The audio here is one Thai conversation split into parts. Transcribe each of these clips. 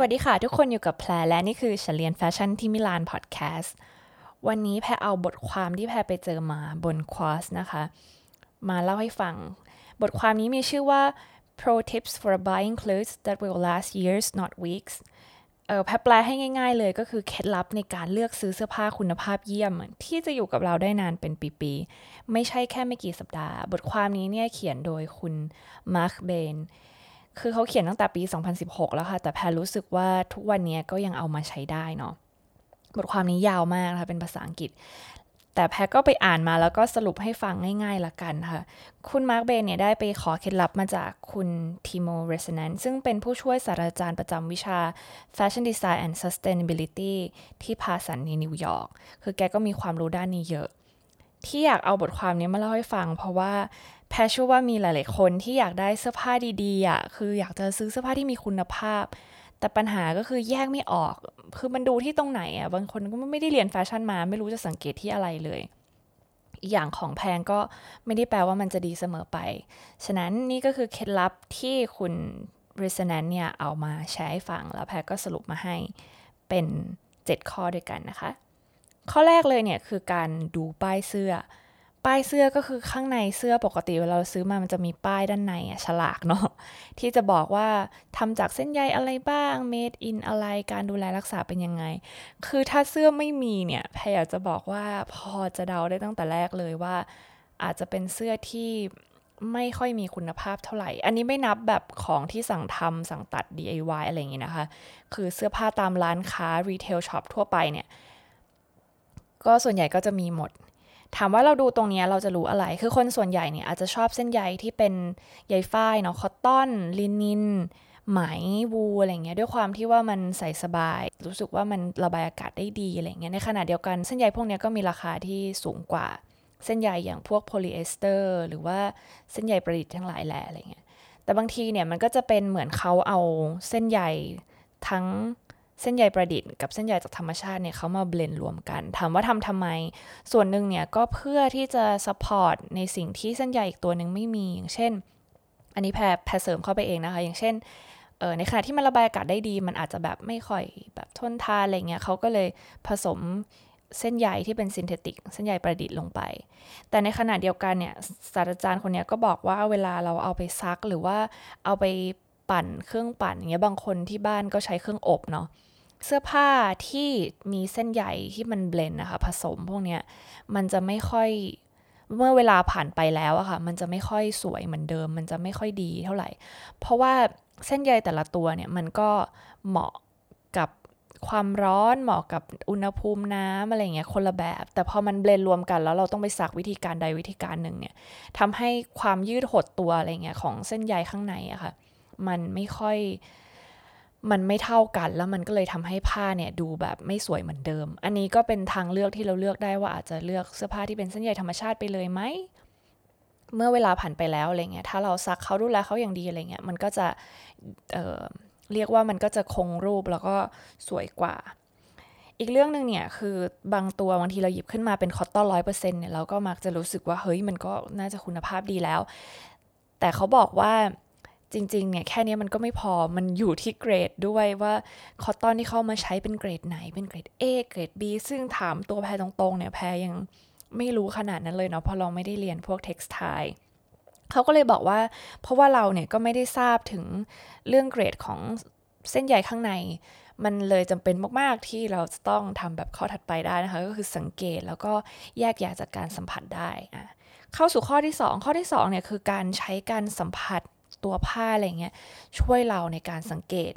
วัสดีค่ะ ทุกคนอยู่กับแพรและนี่คือเฉลียนแฟชั่นที่มิลานพอดแคสต์วันนี้แพรเอาบทความที่แพรไปเจอมาบนควอสนะคะ มาเล่าให้ฟัง บทความนี้มีชื่อว่า Pro Tips for Buying Clothes That Will Last Years Not Weeks เออแพรแปลให้ง่าย ๆ เลยก็คือเคล็ดลับในการเลือกซื้อเสื้อผ้าคุณภาพเยี่ยม ที่จะอยู่กับเราได้นานเป็นปีๆไม่ใช่แค่ไม่กี่สัปดาห์ บทความนี้เนี่ยเขียนโดยคุณMarc Bain คือเขาเขียนตั้งแต่ปี 2016 แล้วค่ะ แต่แพรรู้สึกว่าทุกวันนี้ก็ยังเอามาใช้ได้เนาะ บทความนี้ยาวมากนะคะเป็นภาษาอังกฤษ แต่แพรก็ไปอ่านมาแล้วก็สรุปให้ฟังง่ายๆละกันค่ะ คุณ Marc Bain เนี่ยได้ไปขอเคล็ดลับมาจากคุณ Timo Rissanen ซึ่งเป็นผู้ช่วยศาสตราจารย์ประจำวิชา Fashion Design and Sustainability ที่ Parsons ในนิวยอร์ก คือแกก็มีความรู้ด้านนี้เยอะ ที่อยากเอาบทความนี้มาเล่าให้ฟัง เพราะว่า แพชชูว่ามีหลาย ๆ คนที่อยากได้เสื้อผ้าดีๆอะคืออยากจะซื้อเสื้อผ้าที่มีคุณภาพ แต่ปัญหาก็คือแยกไม่ออก คือมันดูที่ตรงไหนอะบางคนก็ไม่ได้เรียนแฟชั่นมา ไม่รู้จะสังเกตที่อะไรเลยอีกอย่างของแพงก็ไม่ได้แปลว่ามันจะดีเสมอไป ฉะนั้นนี่ก็คือเคล็ดลับที่คุณ r e s o n a n c e เนี่ยเอามาแชร์ให้ฟัง แล้วแพรก็สรุปมาให้เป็น 7 ข้อด้วยกันนะคะ ข้อแรกเลยเนี่ยคือการดูป้ายเสื้อ ป้ายเสื้อก็คือข้างในเสื้อปกติเวลาเราซื้อมามันจะมีป้ายด้านในอะฉลากเนาะที่จะบอกว่าทำจากเส้นใยอะไรบ้าง made in อะไรการดูแลรักษาเป็นยังไง คือถ้าเสื้อไม่มีเนี่ยแพรอยากจะบอกว่าพอจะเดาได้ตั้งแต่แรกเลยว่า อาจจะเป็นเสื้อที่ไม่ค่อยมีคุณภาพเท่าไหร่ อันนี้ไม่นับแบบของที่สั่งทำสั่งตัด DIY อะไรอย่างงี้นะคะ คือเสื้อผ้าตามร้านค้า retail shop ทั่วไปเนี่ย ก็ส่วนใหญ่ก็จะมีหมด ถามว่าเราดูตรงนี้เราจะรู้อะไร คือคนส่วนใหญ่เนี่ยอาจจะชอบเส้นใยที่เป็นใยฝ้ายเนาะ cotton linen ไหมวูอะไรเงี้ยด้วยความที่ว่ามันใส่สบาย รู้สึกว่ามันระบายอากาศได้ดีอะไรเงี้ยในขณะเดียวกันเส้นใยพวกนี้ก็มีราคาที่สูงกว่า เส้นใยอย่างพวกโพลีเอสเตอร์หรือว่าเส้นใยประดิษฐ์ทั้งหลายแหล่อะไรเงี้ยแต่บางทีเนี่ยมันก็จะเป็นเหมือนเขาเอาเส้นใยทั้ง เส้นใยประดิษฐ์กับเส้นใยจากธรรมชาติเนี่ยเขามา blend รวมกันถามว่าทำทำไม ส่วนหนึ่งเนี่ยก็เพื่อที่จะ support ในสิ่งที่เส้นใยอีกตัวหนึ่งไม่มี อย่างเช่น อันนี้แพรแพรเสริมเข้าไปเองนะคะ อย่างเช่นเออในขณะที่มันระบายอากาศได้ดี มันอาจจะแบบไม่ค่อยแบบทนทานอะไรเงี้ยเขาก็เลยผสมเส้นใยที่เป็น synthetic เส้นใยประดิษฐ์ลงไป แต่ในขณะเดียวกันเนี่ยศาสตราจารย์คนนี้ก็บอกว่าเวลาเราเอาไปซักหรือว่าเอาไปปั่นเครื่องปั่นอย่างเงี้ยบางคนที่บ้านก็ใช้เครื่องอบเนาะ เสื้อผ้าที่มีเส้นใยที่มันเบลนนะคะ ผสมพวกเนี้ยมันจะไม่ค่อยเมื่อเวลาผ่านไปแล้วอะค่ะ มันจะไม่ค่อยสวยเหมือนเดิม มันจะไม่ค่อยดีเท่าไหร่ เพราะว่าเส้นใยแต่ละตัวเนี่ยมันก็เหมาะกับความร้อนเหมาะกับอุณหภูมิน้ำอะไรเงี้ยคนละแบบ แต่พอมันเบลนรวมกันแล้วเราต้องไปสักวิธีการใดวิธีการหนึ่งเนี่ยทำให้ความยืดหดตัวอะไรเงี้ยของเส้นใยข้างในอะค่ะ มันไม่ค่อย มันไม่เท่ากันแล้วมันก็เลยทำให้ผ้าเนี่ยดูแบบไม่สวยเหมือนเดิม อันนี้ก็เป็นทางเลือกที่เราเลือกได้ว่าอาจจะเลือกเสื้อผ้าที่เป็นเส้นใยธรรมชาติไปเลยไหมเมื่อเวลาผ่านไปแล้วอะไรเงี้ยถ้าเราซักเขาดูแลเขาอย่างดีอะไรเงี้ยมันก็จะเเรียกว่ามันก็จะคงรูปแล้วก็สวยกว่า อีกเรื่องหนึ่งเนี่ยคือบางตัวบางทีเราหยิบขึ้นมาเป็นคอตตอนร้อยเปอร์เซ็นต์เนี่ยเราก็มักจะรู้สึกว่าเฮ้ยมันก็น่าจะคุณภาพดีแล้ว แต่เขาบอกว่า จริงๆเนี่ยแค่นี้มันก็ไม่พอมันอยู่ที่เกรดด้วยว่าคอตตอนที่เข้ามาใช้เป็นเกรดไหนเป็นเกรด A เกรด B ซึ่งถามตัวแพรตรงๆเนี่ยแพรยังไม่รู้ขนาดนั้นเลยเนาะเพราะเราไม่ได้เรียนพวกเท็กซ์ไทเขาก็เลยบอกว่า เพราะว่าเราเนี่ยก็ไม่ได้ทราบถึงเรื่องเกรดของเส้นใยข้างใน มันเลยจำเป็นมากๆที่เราจะต้องทำแบบข้อถัดไปได้นะคะ ก็คือสังเกตแล้วก็แยกแยะจากการสัมผัสได้อะเข้าสู่ข้อที่ 2 ข้อที่2เนี่ยคือการใช้การสัมผัส ตัวผ้าอะไรเงี้ยช่วยเราในการสังเกต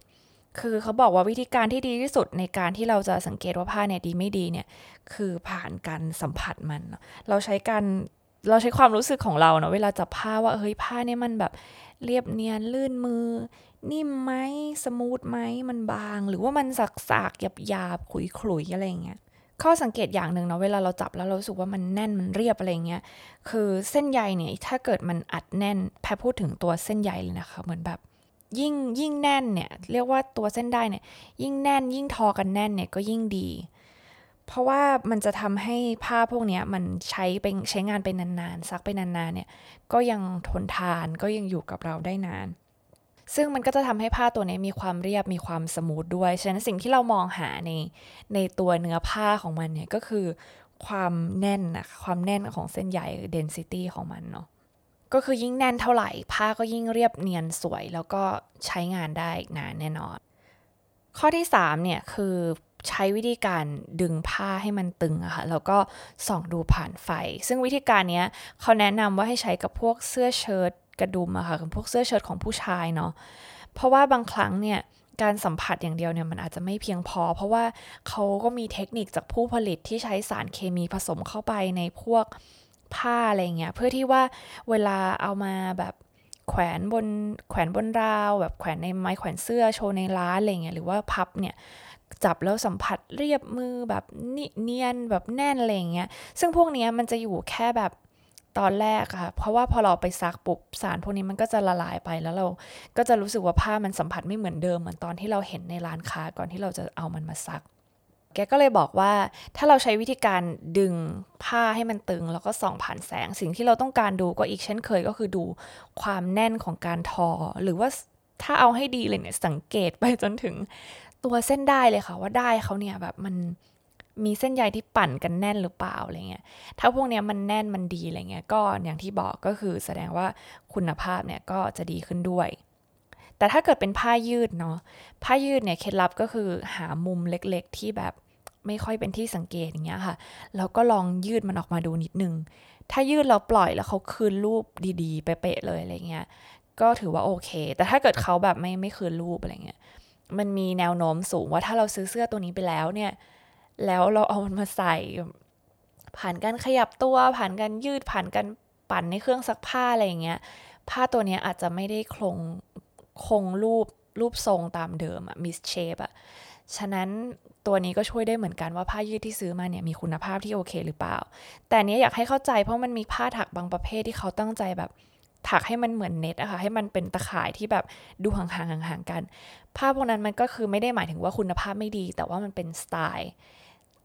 คือเขาบอกว่าวิธีการที่ดีที่สุดในการที่เราจะสังเกตว่าผ้าเนี่ยดีไม่ดีเนี่ยคือผ่านการสัมผัสมัน เราใช้การเราใช้ความรู้สึกของเราเนาะเวลาจับผ้าว่าเฮ้ยผ้าเนี่ยมันแบบเรียบเนียนลื่นมือ นิ่มไหม smooth ไหมมันบาง หรือว่ามันสักสากหยาบหยาบขุยขุยอะไรเงี้ย ข้อสังเกตอย่างหนึ่งเนาะเวลาเราจับแล้วเรารู้สึกว่ามันแน่นมันเรียบอะไรเงี้ยคือเส้นใยเนี่ยถ้าเกิดมันอัดแน่นแพรพูดถึงตัวเส้นใยเลยนะคะ เหมือนแบบยิ่งยิ่งแน่นเนี่ยเรียกว่าตัวเส้นด้ายเนี่ยยิ่งแน่น ยิ่งทอกันแน่นเนี่ยก็ยิ่งดี เพราะว่ามันจะทำให้ผ้าพวกนี้มันใช้เป็นใช้งานไปนานๆซักไปนานๆเนี่ยก็ยังทนทานก็ยังอยู่กับเราได้นาน ซึ่งมันก็จะทำให้ผ้าตัวนี้มีความเรียบมีความสมูทด้วย ฉะนั้นสิ่งที่เรามองหาในในตัวเนื้อผ้าของมันเนี่ยก็คือความแน่นนะความแน่นของเส้นใย density ของมันเนาะก็คือยิ่งแน่นเท่าไหร่ ผ้าก็ยิ่งเรียบเนียนสวย แล้วก็ใช้งานได้นานแน่นอน ข้อที่3เนี่ยคือใช้วิธีการดึงผ้าให้มันตึงอะค่ะแล้วก็ส่องดูผ่านไฟ ซึ่งวิธีการนี้เขาแนะนำว่าให้ใช้กับพวกเสื้อเชิ้ต กระดุมอะค่ะกับพวกเสื้อเชิ้ตของผู้ชายเนาะเพราะว่าบางครั้งเนี่ยการสัมผัสอย่างเดียวเนี่ยมันอาจจะไม่เพียงพอ เพราะว่าเขาก็มีเทคนิคจากผู้ผลิตที่ใช้สารเคมีผสมเข้าไปในพวกผ้าอะไรเงี้ยเพื่อที่ว่าเวลาเอามาแบบแขวนบนแขวนบนราว แบบแขวนในไม้แขวนเสื้อโชว์ในร้านอะไรเงี้ยหรือว่าพับเนี่ยจับแล้วสัมผัสเรียบมือแบบเนียนแบบแน่นอะไรเงี้ยซึ่งพวกนี้มันจะอยู่แค่แบบ ตอนแรกค่ะ เพราะว่าพอเราไปซักปุ๊บสารพวกนี้มันก็จะละลายไปแล้วเราก็จะรู้สึกว่าผ้ามันสัมผัสไม่เหมือนเดิมเหมือนตอนที่เราเห็นในร้านค้าก่อนที่เราจะเอามันมาซัก แกก็เลยบอกว่าถ้าเราใช้วิธีการดึงผ้าให้มันตึง แล้วก็ส่องผ่านแสง สิ่งที่เราต้องการดูก็อีกเช่นเคยก็คือดูความแน่นของการทอ หรือว่าถ้าเอาให้ดีเลยเนี่ยสังเกตไปจนถึงตัวเส้นได้เลยค่ะว่าได้เขาเนี่ยแบบมัน มีเส้นใยที่ปั่นกันแน่นหรือเปล่าอะไรเงี้ย ถ้าพวกเนี้ยมันแน่นมันดีอะไรเงี้ย ก็อย่างที่บอกก็คือแสดงว่าคุณภาพเนี่ยก็จะดีขึ้นด้วย แต่ถ้าเกิดเป็นผ้ายืดเนาะ ผ้ายืดเนี่ยเคล็ดลับก็คือหามุมเล็กๆ ที่แบบไม่ค่อยเป็นที่สังเกตอย่างเงี้ยค่ะ แล้วก็ลองยืดมันออกมาดูนิดนึง ถ้ายืดเราปล่อยแล้วเขาคืนรูปดีๆ เป๊ะๆเลยอะไรเงี้ย ก็ถือว่าโอเค แต่ถ้าเกิดเขาแบบไม่ไม่คืนรูปอะไรเงี้ย มันมีแนวโน้มสูงว่าถ้าเราซื้อเสื้อตัวนี้ไปแล้วเนี่ย แล้วเราเอามันมาใส่ ผ่านการขยับตัว ผ่านการยืดผ่านการปั่นในเครื่องซักผ้าอะไรอย่างเงี้ย ผ้าตัวนี้อาจจะไม่ได้คงคงรูปรูปทรงตามเดิมอะมิสเชฟอะฉะนั้นตัวนี้ก็ช่วยได้เหมือนกันว่าผ้ายืดที่ซื้อมาเนี่ยมีคุณภาพที่โอเคหรือเปล่า แต่เนี้ยอยากให้เข้าใจเพราะมันมีผ้าถักบางประเภทที่เขาตั้งใจแบบ ถักให้มันเหมือนเน็ตอะค่ะให้มันเป็นตะข่ายที่แบบดูห่างๆห่างๆกัน ผ้าพวกนั้นมันก็คือไม่ได้หมายถึงว่าคุณภาพไม่ดี แต่ว่ามันเป็นสไตล์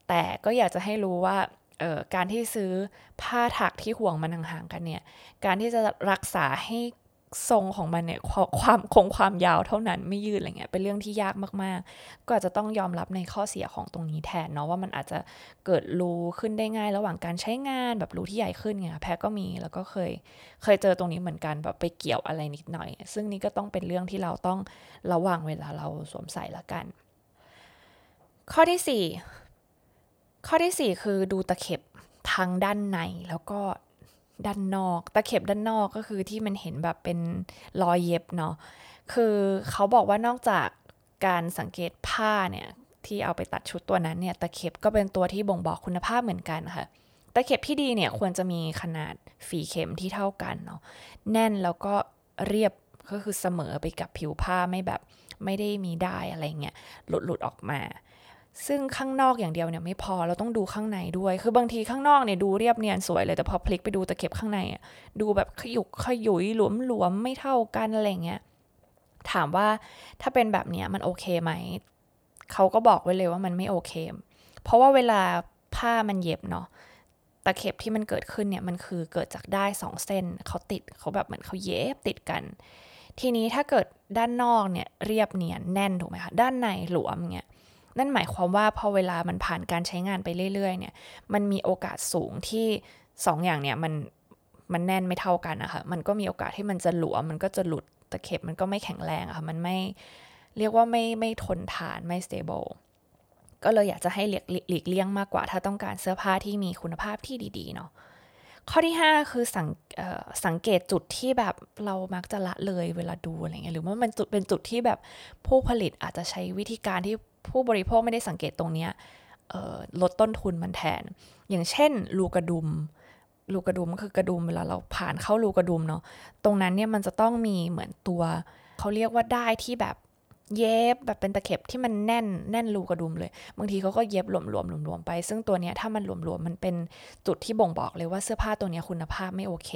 แต่ก็อยากจะให้รู้ว่าการที่ซื้อผ้าถักที่ห่วงมันห่างๆกันเนี่ย การที่จะรักษาให้ทรงของมันเนี่ยความคงความยาวเท่านั้นไม่ยืดอะไรเงี้ยเป็นเรื่องที่ยากมากๆ ก็อาจจะต้องยอมรับในข้อเสียของตรงนี้แทนเนาะว่ามันอาจจะเกิดรูขึ้นได้ง่าย ระหว่างการใช้งานแบบรูที่ใหญ่ขึ้นไงแพ้ก็มีแล้วก็เคยเคยเจอตรงนี้เหมือนกันแบบไปเกี่ยวอะไรนิดหน่อย ซึ่งนี่ก็ต้องเป็นเรื่องที่เราต้องระวังเวลาเราสวมใส่ละกัน ข้อที่4 ข้อที่ 4 คือดูตะเข็บทางด้านในแล้วก็ด้านนอก ตะเข็บด้านนอกก็คือที่มันเห็นแบบเป็นรอยเย็บเนาะคือเขาบอกว่านอกจากการสังเกตผ้าเนี่ยที่เอาไปตัดชุดตัวนั้นเนี่ยตะเข็บก็เป็นตัวที่บ่งบอกคุณภาพเหมือนกันค่ะตะเข็บที่ดีเนี่ยควรจะมีขนาดฝีเข็มที่เท่ากันเนาะแน่นแล้วก็เรียบก็คือเสมอไปกับผิวผ้าไม่แบบไม่ได้มีได้อะไรเงี้ยหลุดหลุดออกมา ซึ่งข้างนอกอย่างเดียวเนี่ยไม่พอเราต้องดูข้างในด้วย คือบางทีข้างนอกเนี่ยดูเรียบเนียนสวยเลยแต่พอพลิกไปดูตะเข็บข้างในอะดูแบบขยุกขยุยหลวมหลวมไม่เท่ากันอะไรเงี้ยถามว่าถ้าเป็นแบบเนี้ยมันโอเคไหมเขาก็บอกไว้เลยว่ามันไม่โอเค เพราะว่าเวลาผ้ามันเย็บเนาะตะเข็บที่มันเกิดขึ้นเนี่ยมันคือเกิดจากได้สองเส้นเขาติดเขาแบบเหมือนเขาเย็บติดกัน ทีนี้ถ้าเกิดด้านนอกเนี่ยเรียบเนียนแน่นถูกไหมคะด้านในหลวมเงี้ย นั่นหมายความว่าพอเวลามันผ่านการใช้งานไปเรื่อยๆ เนี่ย มันมีโอกาสสูงที่2ออย่างเนี่ยมันมันแน่นไม่เท่ากันนะคะมันก็มีโอกาสที่มันจะหลวม มันก็จะหลุดตะเข็บมันก็ไม่แข็งแรงอะค่ะ มันไม่เรียกว่าไม่ไม่ทนทานไม่ stable ก็เลยอยากจะให้หลีกหลีกเลี่ยงมากกว่า ถ้าต้องการเสื้อผ้าที่มีคุณภาพที่ดีๆเนาะข้อที่ 5 คือสังสังเกตจุดที่แบบเรามักจะละเลยเวลาดูอะไรเงี้ยหรือว่ามันจุดเป็นจุดที่แบบผู้ผลิตอาจจะใช้วิธีการที่ ผู้บริโภคไม่ได้สังเกตตรงนี้ลดต้นทุนมันแทน อย่างเช่นรูกระดุมรูกระดุมก็คือกระดุมเวลาเราผ่านเข้ารูกระดุมเนาะตรงนั้นเนี่ยมันจะต้องมีเหมือนตัวเขาเรียกว่าได้ที่แบบเย็บแบบเป็นตะเข็บที่มันแน่นแน่นรูกระดุมเลย บางทีเขาก็เย็บหลวมๆหลวมๆไป ซึ่งตัวเนี้ยถ้ามันหลวมๆมันเป็นจุดที่บ่งบอกเลยว่าเสื้อผ้าตัวนี้คุณภาพไม่โอเค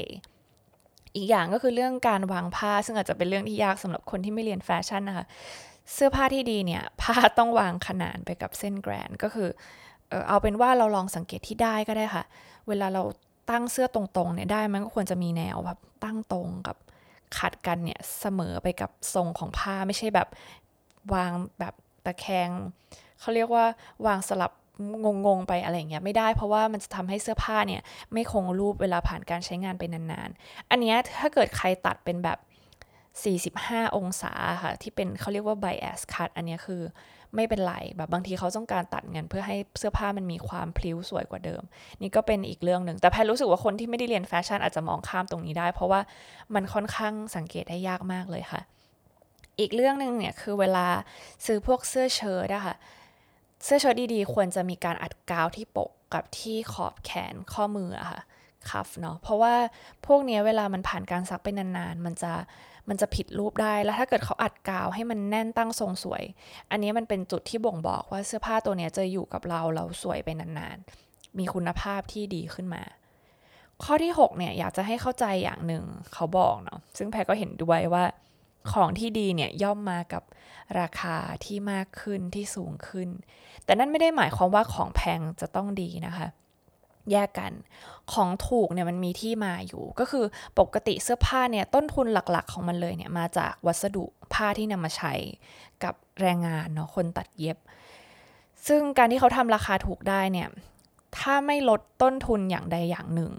อีกอย่างก็คือเรื่องการวางผ้า ซึ่งอาจจะเป็นเรื่องที่ยากสำหรับคนที่ไม่เรียนแฟชั่นนะคะ เสื้อผ้าที่ดีเนี่ยผ้าต้องวางขนานไปกับเส้นแกรนก็คือเอาเป็นว่าเราลองสังเกตที่ได้ก็ได้ค่ะ เวลาเราตั้งเสื้อตรงๆเนี่ยได้มันก็ควรจะมีแนวแบบตั้งตรงกับขัดกันเนี่ยเสมอไปกับทรงของผ้าไม่ใช่แบบวางแบบตะแคงเขาเรียกว่าวางสลับงงๆไปอะไรเงี้ยไม่ได้เพราะว่ามันจะทำให้เสื้อผ้าเนี่ยไม่คงรูปเวลาผ่านการใช้งานไปนานๆ อันนี้ถ้าเกิดใครตัดเป็นแบบ 45 องศาค่ะที่เป็นเขาเรียกว่า bias cut อันนี้คือไม่เป็นไรแบบบางทีเขาต้องการตัดเงินเพื่อให้เสื้อผ้ามันมีความพลิ้วสวยกว่าเดิม นี่ก็เป็นอีกเรื่องหนึ่ง แต่แพทรู้สึกว่าคนที่ไม่ได้เรียนแฟชั่นอาจจะมองข้ามตรงนี้ได้ เพราะว่ามันค่อนข้างสังเกตได้ยากมากเลยค่ะ อีกเรื่องหนึ่งเนี่ยคือเวลาซื้อพวกเสื้อเชิ้ตอะค่ะเสื้อเชิ้ตดีๆ ควรจะมีการอัดกาวที่ปกกับที่ขอบแขนข้อมืออะค่ะ คัฟเนาะเพราะว่าพวกนี้เวลามันผ่านการซักไปนานๆ มันจะมันจะผิดรูปได้แล้วถ้าเกิดเขาอัดกาวให้มันแน่นตั้งทรงสวย อันนี้มันเป็นจุดที่บ่งบอกว่าเสื้อผ้าตัวนี้จะอยู่กับเราเราสวยไปนานๆ มีคุณภาพที่ดีขึ้นมา ข้อที่ 6 เนี่ยอยากจะให้เข้าใจอย่างหนึ่งเขาบอกเนาะซึ่งแพรก็เห็นด้วยว่าของที่ดีเนี่ยย่อมมากับราคาที่มากขึ้นที่สูงขึ้น แต่นั่นไม่ได้หมายความว่าของแพงจะต้องดีนะคะ แยกกัน ของถูกเนี่ยมันมีที่มาอยู่ ก็คือปกติเสื้อผ้าเนี่ยต้นทุนหลักๆของมันเลยเนี่ยมาจากวัสดุผ้าที่นำมาใช้กับแรงงานเนาะคนตัดเย็บ ซึ่งการที่เขาทำราคาถูกได้เนี่ยถ้าไม่ลดต้นทุนอย่างใดอย่างหนึ่ง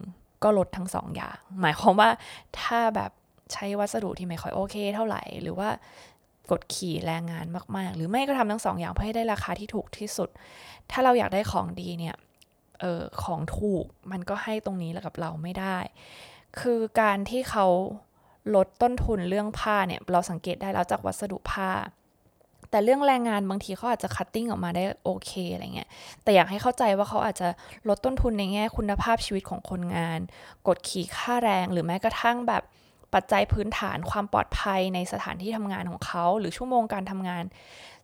ก็ลดทั้งสองอย่าง หมายความว่าถ้าแบบใช้วัสดุที่ไม่ค่อยโอเค เท่าไหร่หรือว่ากดขี่แรงงานมาก ๆ หรือไม่ก็ทำทั้งสองอย่างเพื่อให้ได้ราคาที่ถูกที่สุด ถ้าเราอยากได้ของดีเนี่ย ออของถูกมันก็ให้ตรงนี้แล้วกับเราไม่ได้ คือการที่เขาลดต้นทุนเรื่องผ้าเนี่ยเราสังเกตได้แล้วจากวัสดุผ้า แต่เรื่องแรงงานบางทีเขาอาจจะ cutting ออกมาได้โอเคอะไรเงี้ยแต่อยากให้เข้าใจว่าเขาอาจจะลดต้นทุนในแง่คุณภาพชีวิตของคนงาน กดขี่ค่าแรงหรือแม้กระทั่งแบบ ปัจจัยพื้นฐานความปลอดภัยในสถานที่ทำงานของเขา หรือชั่วโมงการทำงาน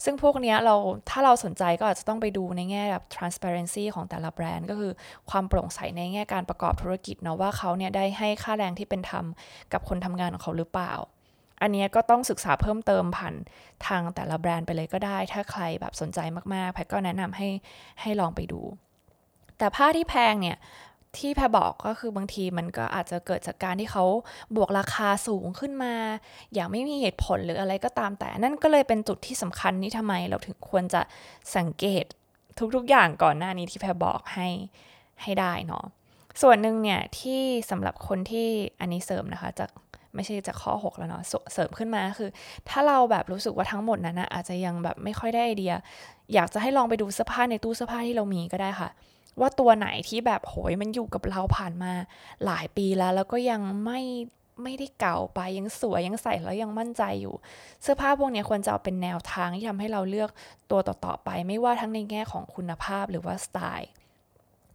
ซึ่งพวกนี้เราถ้าเราสนใจก็อาจจะต้องไปดูในแง่แบบ transparency ของแต่ละแบรนด์ ก็คือความโปร่งใสในแง่การประกอบธุรกิจเนาะว่าเขาเนี่ยได้ให้ค่าแรงที่เป็นธรรมกับคนทำงานของเขาหรือเปล่า อันนี้ก็ต้องศึกษาเพิ่มเติมผ่านทางแต่ละแบรนด์ไปเลยก็ได้ ถ้าใครแบบสนใจมากๆแพทก็แนะนำให้ให้ลองไปดู แต่ผ้าที่แพงเนี่ย ที่แพรบอกก็คือบางทีมันก็อาจจะเกิดจากการที่เขาบวกราคาสูงขึ้นมา อย่างไม่มีเหตุผลหรืออะไรก็ตามแต่ นั่นก็เลยเป็นจุดที่สำคัญนี่ทำไมเราถึงควรจะสังเกตทุกๆอย่างก่อนหน้านี้ที่แพรบอกให้ให้ได้เนาะส่วนหนึ่งเนี่ยที่สำหรับคนที่อันนี้เสริมนะคะจากไม่ใช่จากข้อ 6 แล้วเนาะเสริมขึ้นมาคือ ถ้าเราแบบรู้สึกว่าทั้งหมดนั้นนะอาจจะยังแบบไม่ค่อยได้ไอเดีย อยากจะให้ลองไปดูเสื้อผ้าในตู้เสื้อผ้าที่เรามีก็ได้ค่ะ ว่าตัวไหนที่แบบโหยมันอยู่กับเราผ่านมาหลายปีแล้ว แล้วก็ยังไม่ไม่ได้เก่าไปยังสวยยังใส่แล้วยังมั่นใจอยู่ เสื้อผ้าพวกนี้ควรจะเอาเป็นแนวทางที่ทำให้เราเลือกตัวต่อๆไป ไม่ว่าทั้งในแง่ของคุณภาพหรือว่าสไตล์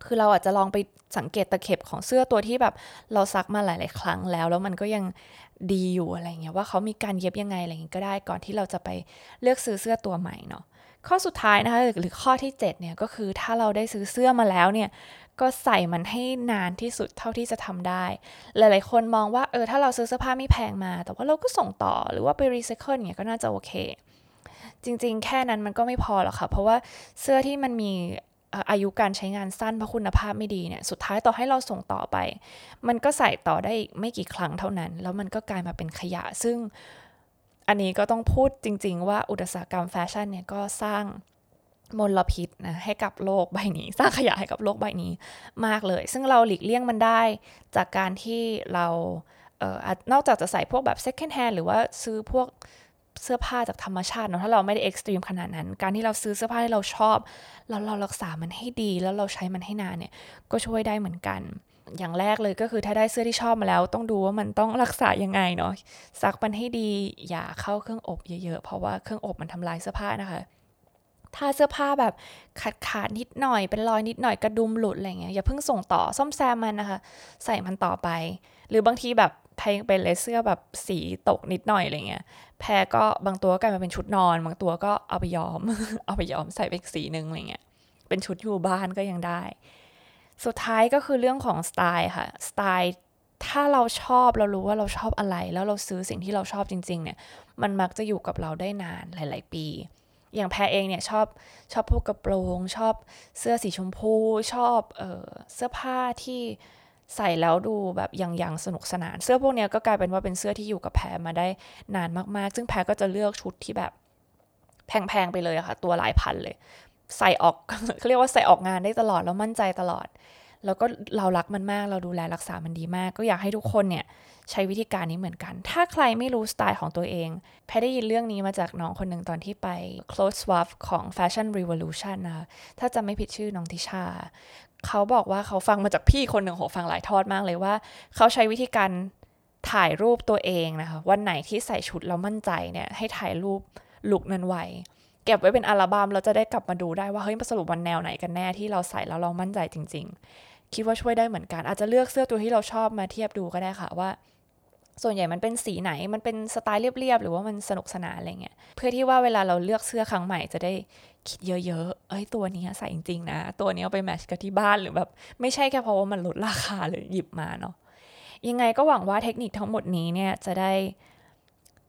คือเราอาจจะลองไปสังเกตตะเข็บของเสื้อตัวที่แบบเราซักมาหลาย ๆ ครั้งแล้ว แล้วมันก็ยังดีอยู่อะไรเงี้ยว่าเขามีการเย็บยังไงอะไรเงี้ยก็ได้ก่อนที่เราจะไปเลือกซื้อเสื้อตัวใหม่เนาะ ข้อสุดท้ายนะคะหรือข้อที่7เนี่ยก็คือถ้าเราได้ซื้อเสื้อมาแล้วเนี่ยก็ใส่มันให้นานที่สุดเท่าที่จะทำได้ หลายๆ คนมองว่าเออถ้าเราซื้อเสื้อผ้าไม่แพงมา แต่ว่าเราก็ส่งต่อหรือว่าไปรีไซเคิลเนี่ยก็น่าจะโอเค จริงๆ แค่นั้นมันก็ไม่พอหรอกค่ะ เพราะว่าเสื้อที่มันมีอายุการใช้งานสั้นเพราะคุณภาพไม่ดีเนี่ยสุดท้ายต่อให้เราส่งต่อไป มันก็ใส่ต่อได้ไม่กี่ครั้งเท่านั้น แล้วมันก็กลายมาเป็นขยะซึ่ง อันนี้ก็ต้องพูดจริง ๆ ว่าอุตสาหกรรมแฟชั่นเนี่ยก็สร้างมลพิษนะให้กับโลกใบนี้ สร้างขยะให้กับโลกใบนี้มากเลย ซึ่งเราหลีกเลี่ยงมันได้จากการที่เราเอ่อนอกจากจะใส่พวกแบบ second hand หรือว่าซื้อพวกเสื้อผ้าจากธรรมชาติเนาะถ้าเราไม่ได้เอ็กซ์ตรีมขนาดนั้น การที่เราซื้อเสื้อผ้าที่เราชอบ แล้วเรารักษามันให้ดีแล้วเราใช้มันให้นานเนี่ยก็ช่วยได้เหมือนกัน อย่างแรกเลยก็คือถ้าได้เสื้อที่ชอบมาแล้ว ต้องดูว่ามันต้องรักษายังไงเนาะซักมันให้ดีอย่าเข้าเครื่องอบเยอะๆ เพราะว่าเครื่องอบมันทำลายเสื้อผ้านะคะ ถ้าเสื้อผ้าแบบขาดขาดนิดหน่อย เป็นรอยนิดหน่อยกระดุมหลุดอะไรเงี้ยอย่าเพิ่งส่งต่อซ่อมแซมมันนะคะ ใส่มันต่อไป หรือบางทีแบบแพงเป็นเลเสื้อแบบสีตกนิดหน่อยอะไรเงี้ยแพรก็บางตัวกลายมาเป็นชุดนอน บางตัวก็เอาไปย้อม เอาไปย้อมใส่ไปอีกสีหนึ่งอะไรเงี้ยเป็นชุดอยู่บ้านก็ยังได้ สุดท้ายก็คือเรื่องของสไตล์ค่ะสไตล์ถ้าเราชอบเรารู้ว่าเราชอบอะไร แล้วเราซื้อสิ่งที่เราชอบจริง ๆ เนี่ย มันมักจะอยู่กับเราได้นานหลาย ๆ ปี อย่างแพรเองเนี่ยชอบชอบพวกกระโปรงชอบเสื้อสีชมพู ชอบเออเสื้อผ้าที่ใส่แล้วดูแบบยังยังสนุกสนาน เสื้อพวกนี้ก็กลายเป็นว่าเป็นเสื้อที่อยู่กับแพรมาได้นานมากๆ ซึ่งแพรก็จะเลือกชุดที่แบบแพงๆไปเลยค่ะ ตัวหลายพันเลย ใส่ออกเขาเรียกว่าใส่ออกงานได้ตลอดแล้วมั่นใจตลอด แล้วก็เรารักมันมากเราดูแลรักษามันดีมาก ก็อยากให้ทุกคนเนี่ยใช้วิธีการนี้เหมือนกัน ถ้าใครไม่รู้สไตล์ของตัวเอง แพรได้ยินเรื่องนี้มาจากน้องคนหนึ่งตอนที่ไป close swap ของ Fashion Revolution นะคะถ้าจะไม่ผิดชื่อน้องทิชา เขาบอกว่าเขาฟังมาจากพี่คนหนึ่งโหฟังหลายทอดมากเลยว่า เขาใช้วิธีการถ่ายรูปตัวเองนะคะ วันไหนที่ใส่ชุดแล้วมั่นใจเนี่ยให้ถ่ายรูปลุกนั้นไว้ เก็บไว้เป็นอัลบั้มเราจะได้กลับมาดูได้ว่าเฮ้ยสรุปวันแนวไหนกันแน่ที่เราใส่แล้วเรามั่นใจจริง ๆ คิดว่าช่วยได้เหมือนกัน อาจจะเลือกเสื้อตัวที่เราชอบมาเทียบดูก็ได้ค่ะว่า ส่วนใหญ่มันเป็นสีไหนมันเป็นสไตล์เรียบๆหรือว่ามันสนุกสนานอะไรเงี้ยเพื่อที่ว่าเวลาเราเลือกเสื้อครั้งใหม่จะได้คิดเยอะๆเอ้ยตัวนี้ใส่จริงๆนะ ตัวนี้เอาไปแมทช์กับที่บ้านหรือแบบไม่ใช่แค่เพราะว่ามันลดราคาเลยหยิบมาเนาะยังไงก็หวังว่าเทคนิคทั้งหมดนี้เนี่ยจะได้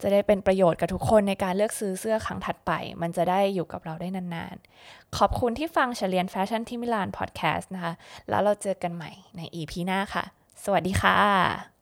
จะได้เป็นประโยชน์กับทุกคนในการเลือกซื้อเสื้อครั้งถัดไป มันจะได้อยู่กับเราได้นานๆ ขอบคุณที่ฟังเฉลียนแฟชั่นที่มิลานพอดแคสต์นะคะ แล้วเราเจอกันใหม่ใน EP หน้าค่ะ สวัสดีค่ะ